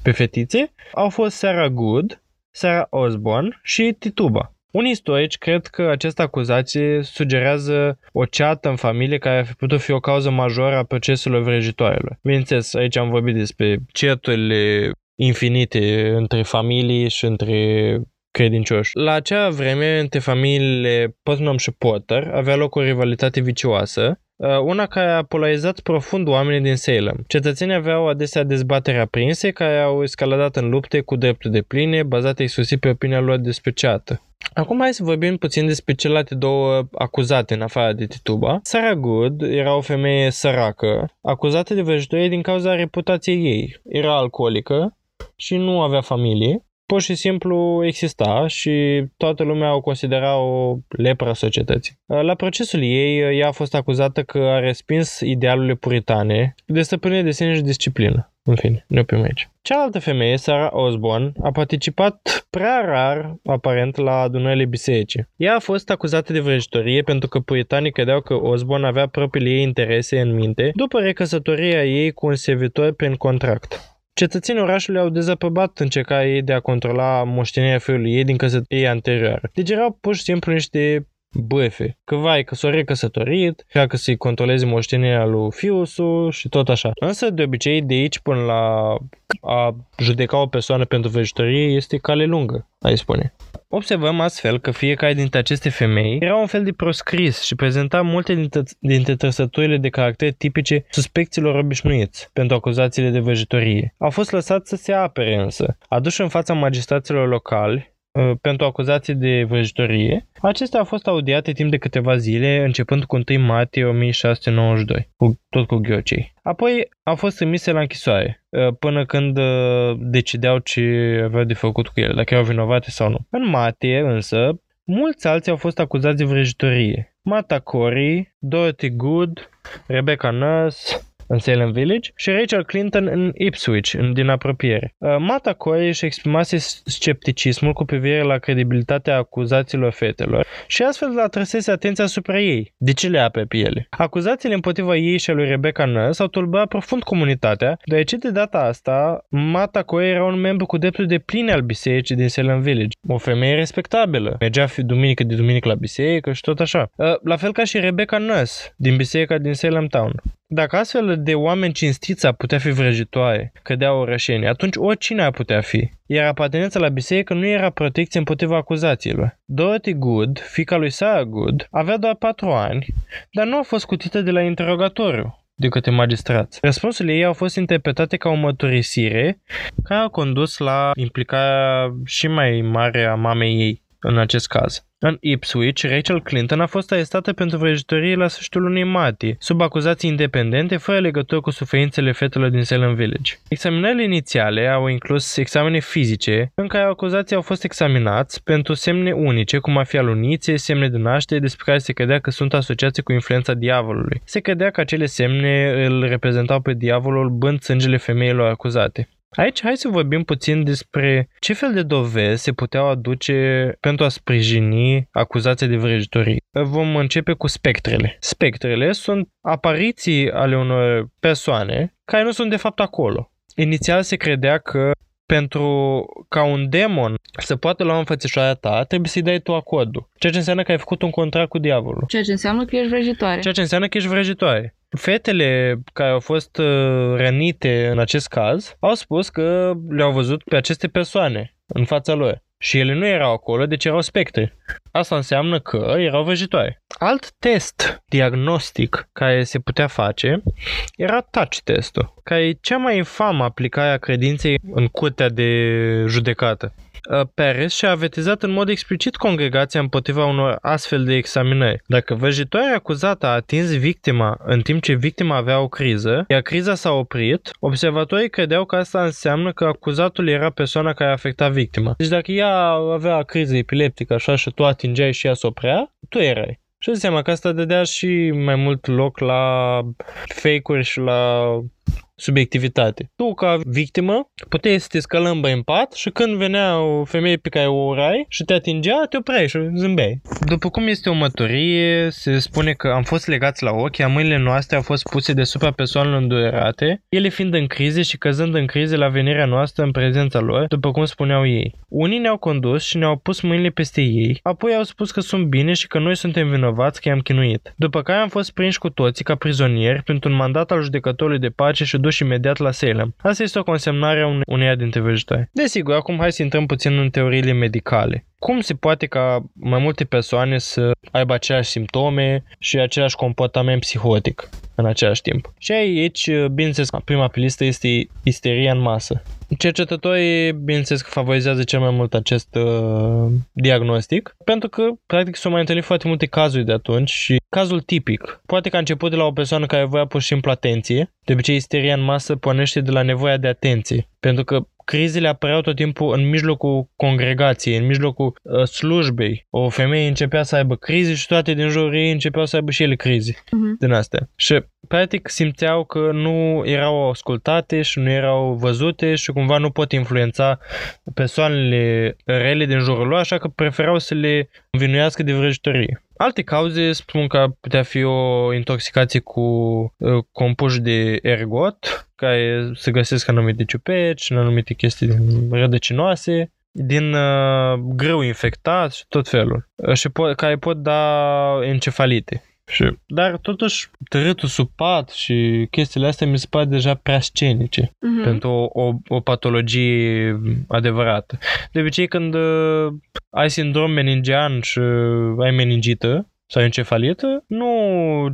pe fetițe au fost Sarah Good, Sarah Osborne și Tituba. Unii istorici cred că această acuzație sugerează o ceată în familie care ar fi putut fi o cauză majoră a proceselor vrăjitoarelor. Bineînțeles, aici am vorbit despre ceturile infinite între familii și între credincioși. La acea vreme, între familiile Putnam și Potter, avea loc o rivalitate vicioasă, uh, una care a polarizat profund oamenii din Salem. Cetățenii aveau adesea dezbatere aprinse care au escaladat în lupte cu drepturi de pline, bazate exclusiv pe opinia lor despre ceată. Acum hai să vorbim puțin despre celelalte două acuzate în afară de Tituba. Sarah Good era o femeie săracă, acuzată de vrăjitorie din cauza reputației ei. Era alcoolică și nu avea familie. Pur și simplu exista și toată lumea o considera o lepră a societății. La procesul ei, ea a fost acuzată că a respins idealurile puritane de stăpânire de sine și disciplină. În fine, ne oprim aici. Cealaltă femeie, Sarah Osborne, a participat prea rar, aparent, la adunările bisericii. Ea a fost acuzată de vrăjitorie pentru că puritanii credeau că Osborne avea propriile ei interese în minte după recăsătoria ei cu un servitor prin contract. Cetățenii orașului au dezaprobat încercarea ei de a controla moștenirea fiului ei din căsătoria anterioară. Deci erau pur și simplu niște băfe. Că vai, că s-o recăsătorit, că să-i controleze moștenirea lui fiusul și tot așa. Însă, de obicei, de aici până la a judeca o persoană pentru vrăjitorie este cale lungă, ai spune. Observăm astfel că fiecare dintre aceste femei era un fel de proscris și prezenta multe dintre, dintre trăsăturile de caracter tipice suspecților obișnuiți pentru acuzațiile de vrăjitorie. Au fost lăsați să se apere însă. Aduși în fața magistraților locali, Uh, pentru acuzații de vrăjitorie. Acestea au fost audiate timp de câteva zile, începând cu 1 martie 1692, cu, tot cu ghiocei. Apoi au fost trimise la închisoare, uh, până când uh, decideau ce aveau de făcut cu ele, dacă erau vinovate sau nu. În martie, însă, mulți alții au fost acuzați de vrăjitorie. Mata Corey, Dorothy Good, Rebecca Nurse, în Salem Village, și Rachel Clinton în Ipswich, în, din apropiere. Uh, Mata Corey își exprimase scepticismul cu privire la credibilitatea acuzațiilor fetelor și astfel atrăsese atenția asupra ei. De ce le apă pe ele? Acuzațiile împotriva ei și a lui Rebecca Nurse au tulburat profund comunitatea, deoarece de data asta Mata Corey era un membru cu drepturi de pline al bisericii din Salem Village. O femeie respectabilă. Mergea fi duminică de duminică la biserică și tot așa. Uh, la fel ca și Rebecca Nurse din biserica din Salem Town. Dacă astfel de oameni cinstiți ar putea fi vrăjitoare, cădeau orășenii, atunci oricine ar putea fi. Iar apartenența la biserică nu era protecție împotriva acuzațiilor. Dorothy Good, fica lui Sarah Good, avea doar patru ani, dar nu a fost scutită de la interogatoriu de către magistrați. Răspunsurile ei au fost interpretate ca o mărturisire care a condus la implicarea și mai mare a mamei ei în acest caz. În Ipswich, Rachel Clinton a fost arestată pentru vrăjitorie la sfârșitul lunii martie, sub acuzații independente, fără legătură cu suferințele fetelor din Salem Village. Examinările inițiale au inclus examene fizice, în care acuzații au fost examinați pentru semne unice, cum ar fi alunițe, semne de naștere, despre care se credea că sunt asociate cu influența diavolului. Se credea că acele semne îl reprezentau pe diavolul bând sângele femeilor acuzate. Aici hai să vorbim puțin despre ce fel de dovezi se puteau aduce pentru a sprijini acuzația de vrăjitorie. Vom începe cu spectrele. Spectrele sunt apariții ale unor persoane care nu sunt de fapt acolo. Inițial se credea că pentru ca un demon să poată lua înfățișoarea ta, trebuie să-i dai tu acordul. Ceea ce înseamnă că ai făcut un contract cu diavolul. Ceea ce înseamnă că ești vrăjitoare. Ceea ce înseamnă că ești vrăjitoare. Fetele care au fost uh, rănite în acest caz au spus că le-au văzut pe aceste persoane în fața lor. Și ele nu erau acolo, deci erau spectre. Asta înseamnă că erau vrăjitoare. Alt test diagnostic care se putea face era touch testul, care e cea mai infamă aplicare a credinței în curtea de judecată. Uh, Perez și-a avetizat în mod explicit congregația împotriva unor astfel de examinări. Dacă vrăjitoarea acuzată a atins victima în timp ce victima avea o criză, iar criza s-a oprit, observatorii credeau că asta înseamnă că acuzatul era persoana care afecta victima. Deci dacă ea avea criză epileptică așa și tu atingeai și ea să oprea, tu erai. Și înseamnă că asta dădea și mai mult loc la fake-uri și la subiectivitate. Tu, ca victimă, puteai să te scălâmbă în pat și când venea o femeie pe care o urai și te atingea, te opreai și zâmbeai. După cum este o mătorie, se spune că am fost legați la ochi, iar mâinile noastre au fost puse deasupra persoanelor îndurerate, ele fiind în crize și căzând în crize la venirea noastră în prezența lor, după cum spuneau ei. Unii ne-au condus și ne-au pus mâinile peste ei, apoi au spus că sunt bine și că noi suntem vinovați că i-am chinuit. După care am fost prinși cu toții ca prizonieri printr-un mandat al judecătorului de pace și duși imediat la Salem. Asta este o consemnare a uneia dintre vrăjitoare. Desigur, acum hai să intrăm puțin în teoriile medicale. Cum se poate ca mai multe persoane să aibă aceleași simptome și același comportament psihotic în același timp? Și aici, bineînțeles, prima pe listă este isteria în masă. Cercetătorii, bineînțeles, că favorizează cel mai mult acest uh, diagnostic, pentru că, practic, s-au mai întâlnit foarte multe cazuri de atunci și cazul tipic. Poate că a început de la o persoană care voia pur și simplu atenție. De obicei, isteria în masă pornește de la nevoia de atenție. Pentru că crizele apăreau tot timpul în mijlocul congregației, în mijlocul uh, slujbei. O femeie începea să aibă crize și toate din jurul ei începeau să aibă și ele crize uh-huh. din astea. Și practic simțeau că nu erau ascultate și nu erau văzute și cumva nu pot influența persoanele rele din jurul lor, așa că preferau să le învinuiască de vrăjitorie. Alte cauze spun că putea fi o intoxicație cu uh, compuși de ergot, care se găsesc în anumite ciupeci, în anumite chestii rădăcinoase, din uh, grâu infectat și tot felul, uh, și po- care pot da encefalite. Și, dar totuși tărâtul sub pat și chestiile astea mi se pare deja prea scenice uh-huh. pentru o, o, o patologie adevărată. De obicei când uh, ai sindrom meningean și ai meningită, sau encefalită, nu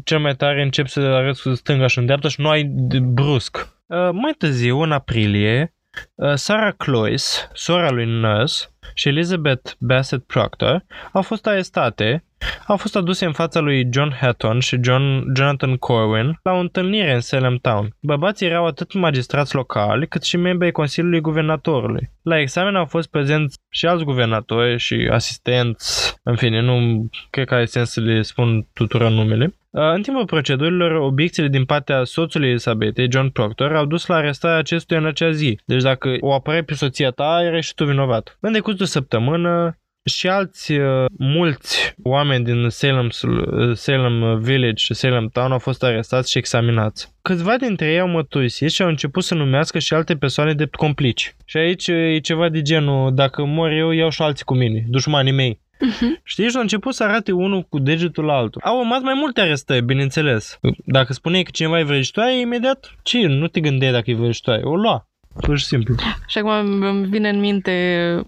cel mai tare încep să arăți stânga și în dreapta și nu ai brusc. Uh, mai târziu, în aprilie, uh, Sarah Cloyce, sora lui Nurse, și Elizabeth Bassett Proctor au fost arestate au fost aduse în fața lui John Hatton și John, Jonathan Corwin la o întâlnire în Salem Town. Bărbații erau atât magistrați locali cât și membri ai Consiliului Guvernatorului. La examen au fost prezenți și alți guvernatori și asistenți, în fine, nu cred că are sens să le spun tuturor numele. În timpul procedurilor, obiecțiile din partea soțului Elisabetei, John Proctor, au dus la arestarea acestuia în acea zi. Deci dacă o apărai pe soția ta, erai și tu vinovat. În decurs de săptămână, și alți uh, mulți oameni din Salem, uh, Salem Village și Salem Town au fost arestați și examinați. Câțiva dintre ei au mărturisit și au început să numească și alte persoane de complici. Și aici e ceva de genul, dacă mor eu, iau și alții cu mine, dușmanii mei. Uh-huh. Știi? Și au început să arate unul cu degetul la altul. Au urmat mai multe arestări, bineînțeles. Dacă spuneai că cineva e vrăjitoare, imediat, ce? Nu te gândeai dacă e vrăjitoare. O lua. Pur și simplu. Și acum îmi vine în minte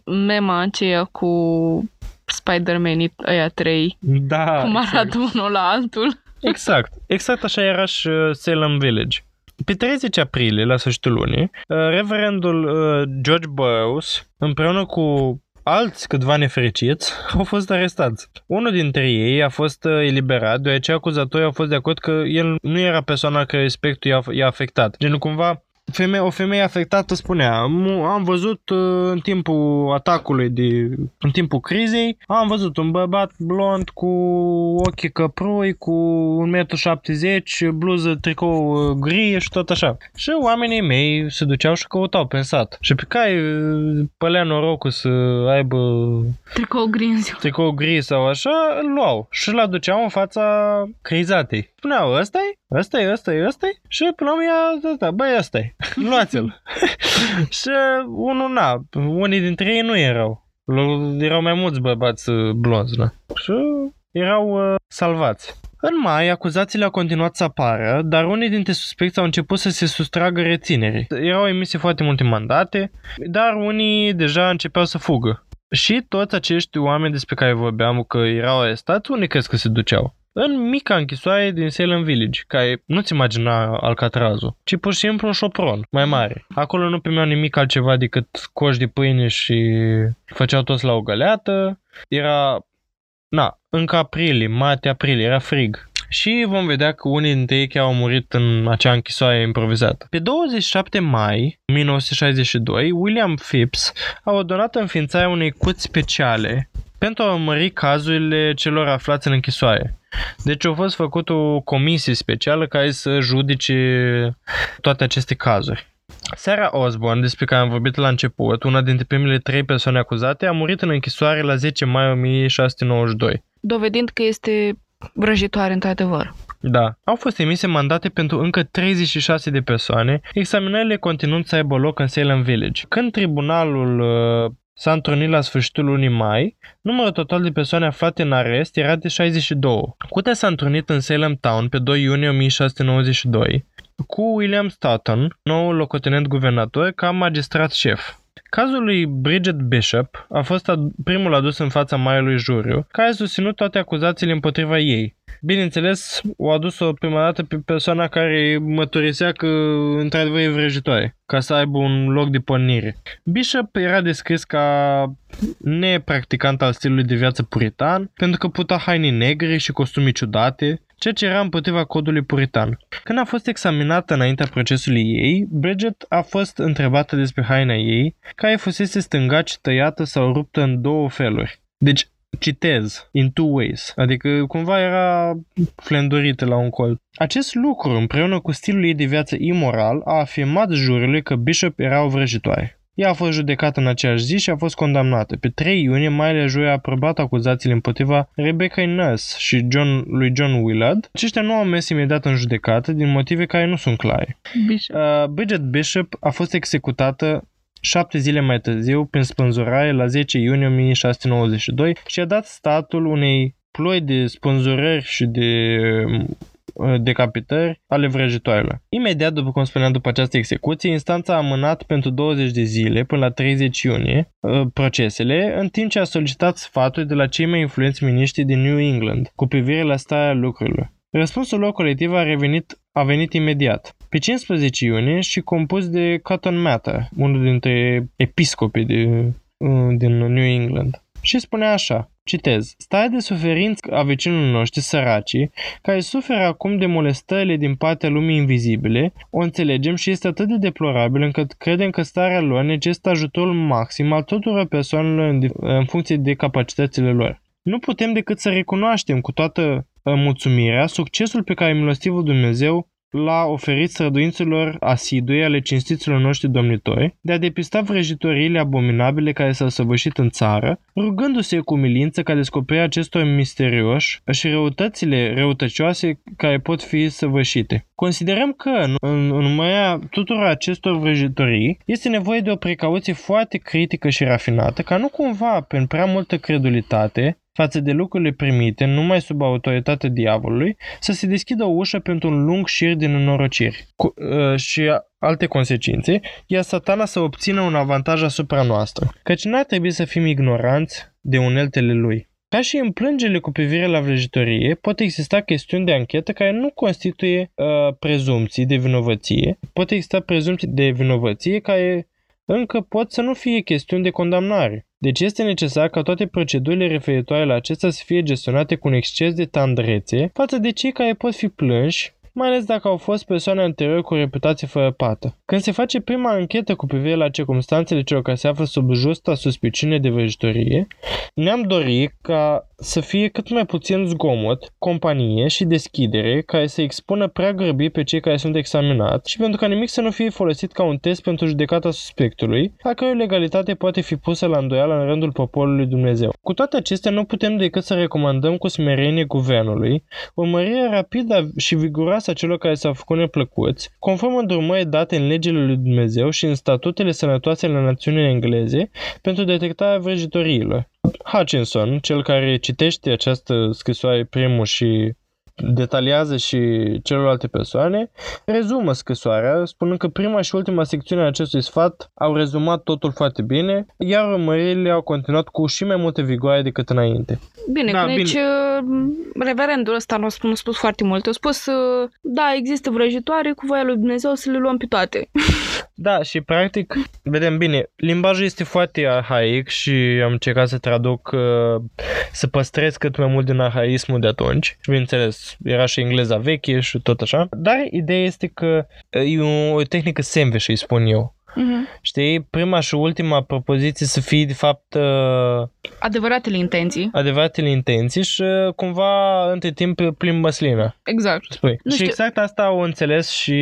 mema aceea cu Spider-Man ăia trei. Da. Cum arată exact. unul la altul. Exact. Exact așa era și uh, Salem Village. Pe 30 aprilie, la sfârșitul lunii, uh, reverendul uh, George Burroughs, împreună cu alți câțiva nefericiți au fost arestați. Unul dintre ei a fost eliberat deoarece acuzatorii au fost de acord că el nu era persoana care respectul i-a, afectat. Gen cumva femeie, o femeie afectată spunea, am văzut uh, în timpul atacului, de, în timpul crizei, am văzut un bărbat blond cu ochii căprui, cu 1,70 m, bluză, tricou uh, gri și tot așa. Și oamenii mei se duceau și căutau pe sat. Și pe care uh, pălea norocul să aibă tricou gri, tricou gri sau așa, îl luau și îl aduceau în fața crizatei spuneau, ăsta e, ăsta e, ăsta e, ăsta e și până la urmă ăsta, băi, ăsta e, luați-l. și unul, na, unii dintre ei nu erau. Erau mai mulți bărbați uh, blonzi, na. Și erau uh, salvați. În mai, acuzațiile au continuat să apară, dar unii dintre suspecți au început să se sustragă reținerii. Erau emise foarte multe mandate, dar unii deja începeau să fugă. Și toți acești oameni despre care vorbeam că erau arestați, unii crezi că se duceau? În mica închisoare din Salem Village, care nu-ți imagina Alcatrazul, ci pur și simplu un șopron mai mare. Acolo nu primeau nimic altceva decât coși de pâine și făceau toți la o găleată. Era, na, încă aprilie, martie aprilie, era frig și vom vedea că unii dintre ei chiar au murit în acea închisoare improvizată. Pe 27 mai 1962, William Phipps a ordonat înființarea unei cuți speciale pentru a urmări cazurile celor aflați în închisoare. Deci a fost făcut o comisie specială care să judice toate aceste cazuri. Sarah Osborne, despre care am vorbit la început, una dintre primele trei persoane acuzate, a murit în închisoare la 10 mai 1692. Dovedind că este vrăjitoare într-adevăr. Da. Au fost emise mandate pentru încă 36 de persoane, examinările continuând să aibă loc în Salem Village. Când tribunalul uh, s-a întrunit la sfârșitul lunii mai, numărul total de persoane aflate în arest era de 62. Curtea s-a întrunit în Salem Town pe 2 iunie 1692 cu William Stoughton, noul locotenent guvernator, ca magistrat șef. Cazul lui Bridget Bishop a fost primul adus în fața maiului juriu, care a susținut toate acuzațiile împotriva ei. Bineînțeles, o adus-o prima dată pe persoana care măturisea că într-adevăr e vrăjitoare, ca să aibă un loc de pornire. Bishop era descris ca nepracticant al stilului de viață puritan, pentru că putea haine negre și costumi ciudate, ceea ce era împotriva codului puritan. Când a fost examinată înaintea procesului ei, Bridget a fost întrebată despre haina ei, care fusese stângaci, tăiată sau ruptă în două feluri. Deci, citez, in two ways, adică cumva era flendorită la un colț. Acest lucru, împreună cu stilul ei de viață imoral, a afirmat jurului că Bishop era o vrăjitoare. Ea a fost judecată în aceeași zi și a fost condamnată. Pe 3 iunie, Maile Joy a aprobat acuzațiile împotriva Rebecca Nurse și John, lui John Willard. Aceștia nu au mers imediat în judecată din motive care nu sunt clare. Bishop. Uh, Bridget Bishop a fost executată șapte zile mai târziu prin spânzurare la 10 iunie 1692 și a dat statul unei ploi de spânzurări și de Uh, decapitări ale vrăjitoarelor. Imediat, după cum spuneam, după această execuție, instanța a amânat pentru 20 de zile, până la 30 iunie, uh, procesele, în timp ce a solicitat sfaturi de la cei mai influenți miniștri din New England cu privire la starea lucrurilor. Răspunsul lor colectiv a, revenit, a venit imediat. Pe 15 iunie și compus de Cotton Mather, unul dintre episcopii de, uh, din New England. Și spunea așa, Citez. Starea de suferință a vecinilor noștri săraci, care suferă acum de molestările din partea lumii invizibile, o înțelegem și este atât de deplorabil încât credem că starea lor necesită ajutorul maxim al tuturor persoanelor în, în funcție de capacitățile lor. Nu putem decât să recunoaștem cu toată uh, mulțumirea succesul pe care milostivul Dumnezeu l-a oferit străduinților asidui ale cinstiților noștri domnitori de a depista vrăjitoriile abominabile care s-au săvârșit în țară, rugându-se cu milință ca descoperirea acestor misterioși și răutățile răutăcioase care pot fi săvârșite. Considerăm că în, în urmarea tuturor acestor vrăjitorii este nevoie de o precauție foarte critică și rafinată ca nu cumva, prin prea multă credulitate, față de lucrurile primite, numai sub autoritatea diavolului, să se deschidă o ușă pentru un lung șir din înnorociri cu, uh, și alte consecințe, iar satana să obțină un avantaj asupra noastră, căci n-ar trebui să fim ignoranți de uneltele lui. Ca și în plângerile cu privire la vrăjitorie, pot exista chestiuni de anchetă care nu constituie uh, prezumții de vinovăție. Pot exista prezumții de vinovăție care încă pot să nu fie chestiuni de condamnare. Deci este necesar ca toate procedurile referitoare la acestea să fie gestionate cu un exces de tandrețe față de cei care pot fi plânși mai ales dacă au fost persoane anterior cu reputație fără pată. Când se face prima anchetă cu privire la circumstanțele celor care se află sub justa suspiciune de vrăjitorie, ne-am dorit ca să fie cât mai puțin zgomot, companie și deschidere care să expună prea grăbit pe cei care sunt examinați și pentru ca nimic să nu fie folosit ca un test pentru judecata suspectului, a cărui legalitate poate fi pusă la îndoială în rândul poporului Dumnezeu. Cu toate acestea, nu putem decât să recomandăm cu smerenie guvernului urmărirea rapidă și viguroasă a celor care s-au făcut neplăcuți, conform îndrumării date în legile lui Dumnezeu și în statutele sănătoase ale națiunii engleze pentru detectarea vrăjitoriilor. Hutchinson, cel care citește această scrisoare primul și detaliază și celelalte persoane, rezumă scrisoarea, spunând că prima și ultima secțiune a acestui sfat au rezumat totul foarte bine, iar urmările au continuat cu și mai multe vigoare decât înainte. Bine, Da, deci bine. uh, reverendul ăsta nu a spus, nu a spus foarte mult. A spus, uh, da, există vrăjitoare, cu voia lui Dumnezeu să le luăm pe toate. Da, și practic, vedem bine, limbajul este foarte arhaic și am încercat să traduc, uh, să păstrez cât mai mult din arhaismul de atunci. Și bineînțeles, era și engleza veche și tot așa. Dar ideea este că uh, e o, o tehnică sandwich, îi spun eu. Uh-huh. Știi, prima și ultima propoziție să fie de fapt uh, Adevăratele intenții. adevăratele intenții și uh, cumva între timp plin măslină. Exact. Spui. Nu și știu. exact asta au înțeles și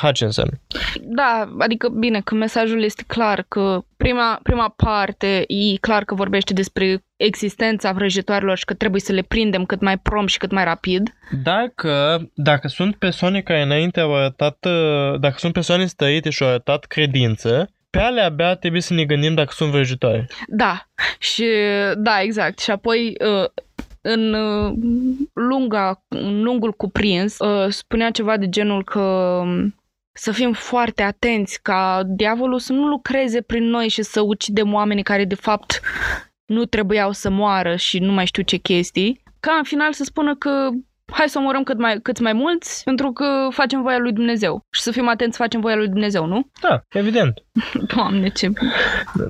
Hutchinson. Da, adică bine, că mesajul este clar că prima, prima parte e clar că vorbește despre existența vrăjitoarelor și că trebuie să le prindem cât mai prompt și cât mai rapid. Dacă, dacă sunt persoane care înainte au arătat, uh, dacă sunt persoane stăite și au arătat credință, pe alea abia trebuie să ne gândim dacă sunt vrăjitoare. Da, și da, exact. Și apoi uh, în uh, lunga, în lungul cuprins uh, spunea ceva de genul că um, să fim foarte atenți ca diavolul să nu lucreze prin noi și să ucidem oamenii care de fapt nu trebuiau să moară și nu mai știu ce chestii, ca în final să spună că hai să omorăm cât mai, cât mai mulți pentru că facem voia lui Dumnezeu. Și să fim atenți să facem voia lui Dumnezeu, nu? Da, evident. Doamne, ce...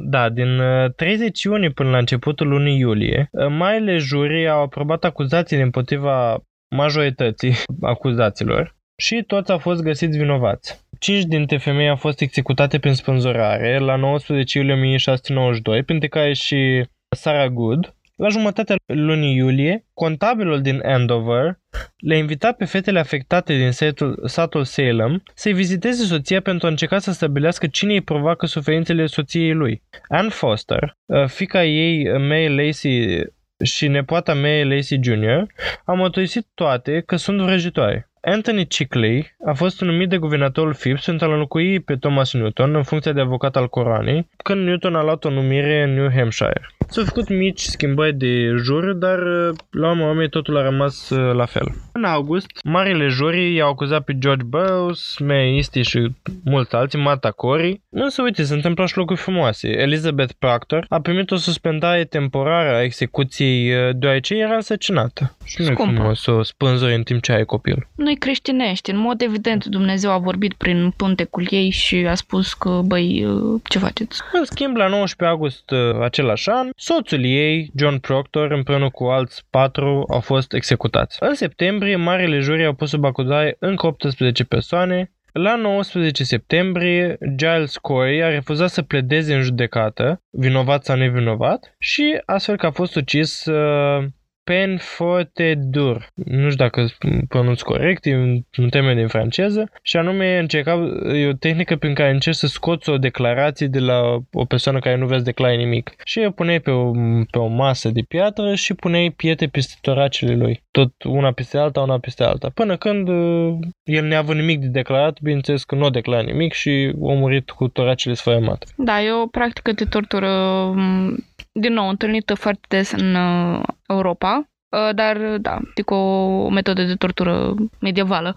Da, din uh, 30 iunie până la începutul lunii iulie, uh, marile jurii au aprobat acuzațiile împotriva majorității acuzaților și toți au fost găsiți vinovați. Cinci dintre femei au fost executate prin spânzurare la 19 iulie 1692, printre care și Sarah Good. La jumătatea lunii iulie, contabilul din Andover le-a invitat pe fetele afectate din satul, satul Salem să-i viziteze soția pentru a încerca să stabilească cine îi provoacă suferințele soției lui. Ann Foster, uh, fica ei May Lacey și nepoata May Lacey Jr. au mărturisit toate că sunt vrăjitoare. Anthony Chickley a fost numit de guvernatorul Phipps pentru a înlocui pe Thomas Newton în funcția de avocat al coroanei, când Newton a luat o numire în New Hampshire. S-au făcut mici schimbări de jur, dar uh, la urmă urmei totul a rămas uh, la fel. În august, marile jurii i-au acuzat pe George Burroughs, May Easty și mulți alții, Martha Corey. Însă, uite, se întâmplă și lucruri frumoase. Elizabeth Proctor a primit o suspendare temporară a execuției uh, deoarece era însăcinată. Și nu e Scumpă. frumos să o spânzuri în timp ce ai copil. Noi creștinești, în mod evident Dumnezeu a vorbit prin pântecul ei și a spus că, băi, uh, ce faceți? În schimb, la 19 august uh, același an, soțul ei, John Proctor, împreună cu alți patru, au fost executați. În septembrie, marele juri au pus sub acuzare încă 18 persoane. La 19 septembrie, Giles Corey a refuzat să pledeze în judecată, vinovat sau nevinovat, și astfel că a fost ucis uh, pen forte dur. Nu știu dacă pronunț corect, e un, un termen din franceză, și anume încerca, e o tehnică prin care încerci să scoți o declarație de la o persoană care nu vrea să declare nimic. Și o puneai pe o, pe o masă de piatră și puneai pietre peste toracele lui. Tot una peste alta, una peste alta. Până când uh, el neavând nimic de declarat, bineînțeles că nu a declarat nimic și a murit cu toracele sfărâmate. Da, e o practică de tortură, m, din nou, întâlnită foarte des în uh, Europa, uh, dar, da, adică o metodă de tortură medievală.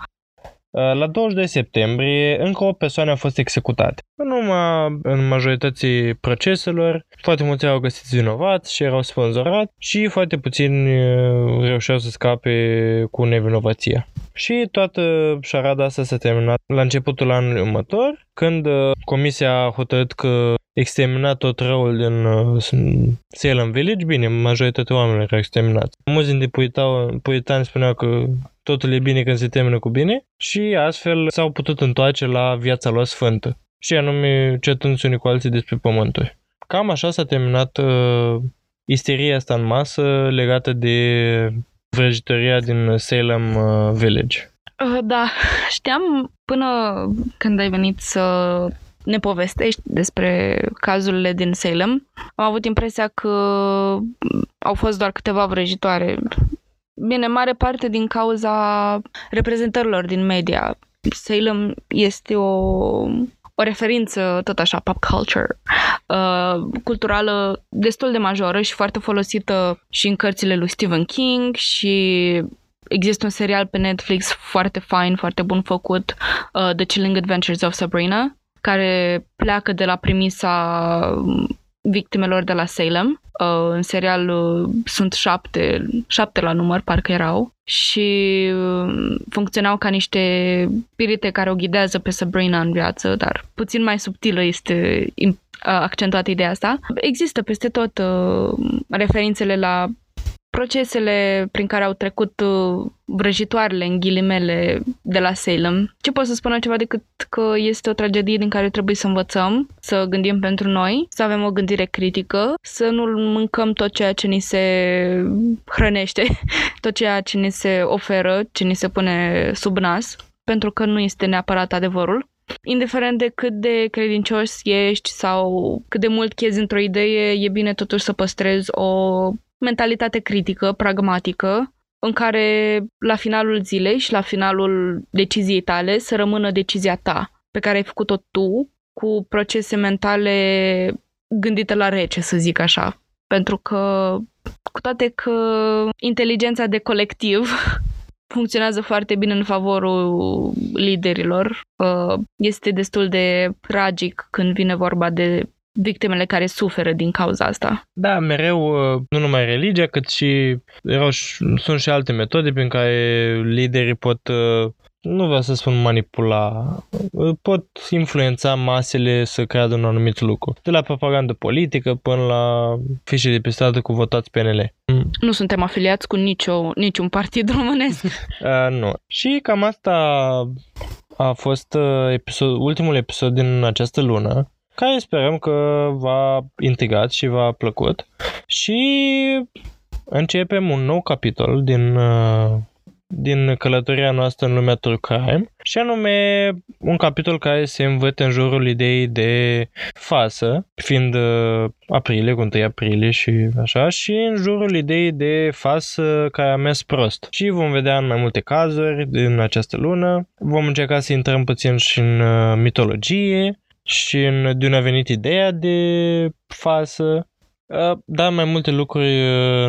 Uh, La 22 septembrie, încă o persoană a fost executate. În urma, în majoritatea proceselor, foarte mulți au găsit vinovați și erau spânzurați și foarte puțini uh, reușeau să scape cu nevinovăția. Și toată șarada asta s-a terminat la începutul anului următor, când uh, comisia a hotărât că extermina tot răul din uh, Salem Village. Bine, majoritatea oamenilor erau exterminați. Mulți dintre puritani, puritani spuneau că totul e bine când se termină cu bine și astfel s-au putut întoarce la viața lor sfântă și anume certându unii cu alții despre pământuri. Cam așa s-a terminat uh, isteria asta în masă legată de vrăjitoria din Salem uh, Village. Uh, da, știam până când ai venit să ne povestești despre cazurile din Salem, am avut impresia că au fost doar câteva vrăjitoare. Bine, mare parte din cauza reprezentărilor din media. Salem este o, o referință, tot așa, pop culture, uh, culturală destul de majoră și foarte folosită și în cărțile lui Stephen King și există un serial pe Netflix foarte fain, foarte bun făcut, uh, The Chilling Adventures of Sabrina, care pleacă de la premisa victimelor de la Salem. Uh, în serial uh, sunt șapte, șapte la număr, parcă erau, și uh, funcționau ca niște pirite care o ghidează pe Sabrina în viață, dar puțin mai subtilă este accentuată ideea asta. Există peste tot referințele la procesele prin care au trecut uh, vrăjitoarele, în ghilimele, de la Salem. Ce pot să spun altceva decât că este o tragedie din care trebuie să învățăm, să gândim pentru noi, să avem o gândire critică, să nu mâncăm tot ceea ce ni se hrănește, tot ceea ce ni se oferă, ce ni se pune sub nas, pentru că nu este neapărat adevărul. Indiferent de cât de credincios ești sau cât de mult chezi într-o idee, e bine totuși să păstrezi o mentalitate critică, pragmatică, în care la finalul zilei și la finalul deciziei tale să rămână decizia ta, pe care ai făcut-o tu, cu procese mentale gândite la rece, să zic așa. Pentru că, cu toate că inteligența de colectiv funcționează foarte bine în favorul liderilor, uh, este destul de tragic când vine vorba de victimele care suferă din cauza asta. Da, mereu, uh, nu numai religia, cât și erau, sunt și alte metode prin care liderii pot uh, nu vreau să spun manipula, uh, pot influența masele să creadă un anumit lucru. De la propagandă politică până la fișe de pe stradă cu votați PNL. Mm. Nu suntem afiliați cu nicio, niciun partid românesc. uh, nu. Și cam asta a fost episod, ultimul episod din această lună care sperăm că v-a intrigat și v-a plăcut. Și începem un nou capitol din, uh, din călătoria noastră în lumea true crime și anume un capitol care se învăț în jurul ideii de fasă, fiind uh, aprilie, cu 1 aprilie și așa, și în jurul ideii de fasă care a mers prost. Și vom vedea în mai multe cazuri din această lună. Vom încerca să intrăm puțin și în uh, mitologie și în, de unde a venit ideea de fasă. Da, mai multe lucruri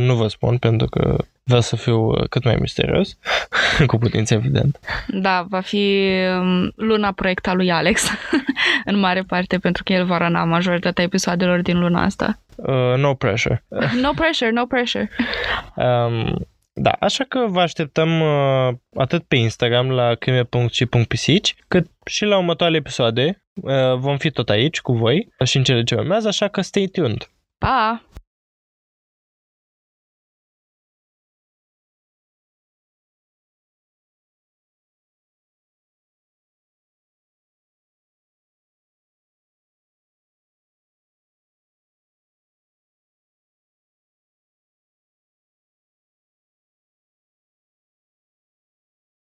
nu vă spun pentru că vreau să fiu cât mai misterios, cu putință evident. Da, va fi um, luna proiecta lui Alex, în mare parte, pentru că el va rana majoritatea episoadelor din luna asta. Uh, no pressure. no pressure, no pressure. Um, da, așa că vă așteptăm uh, atât pe Instagram la crime.și.pisici, cât și la următoarele episoade. Uh, vom fi tot aici cu voi și în cele ce urmează, așa că stay tuned. Pa!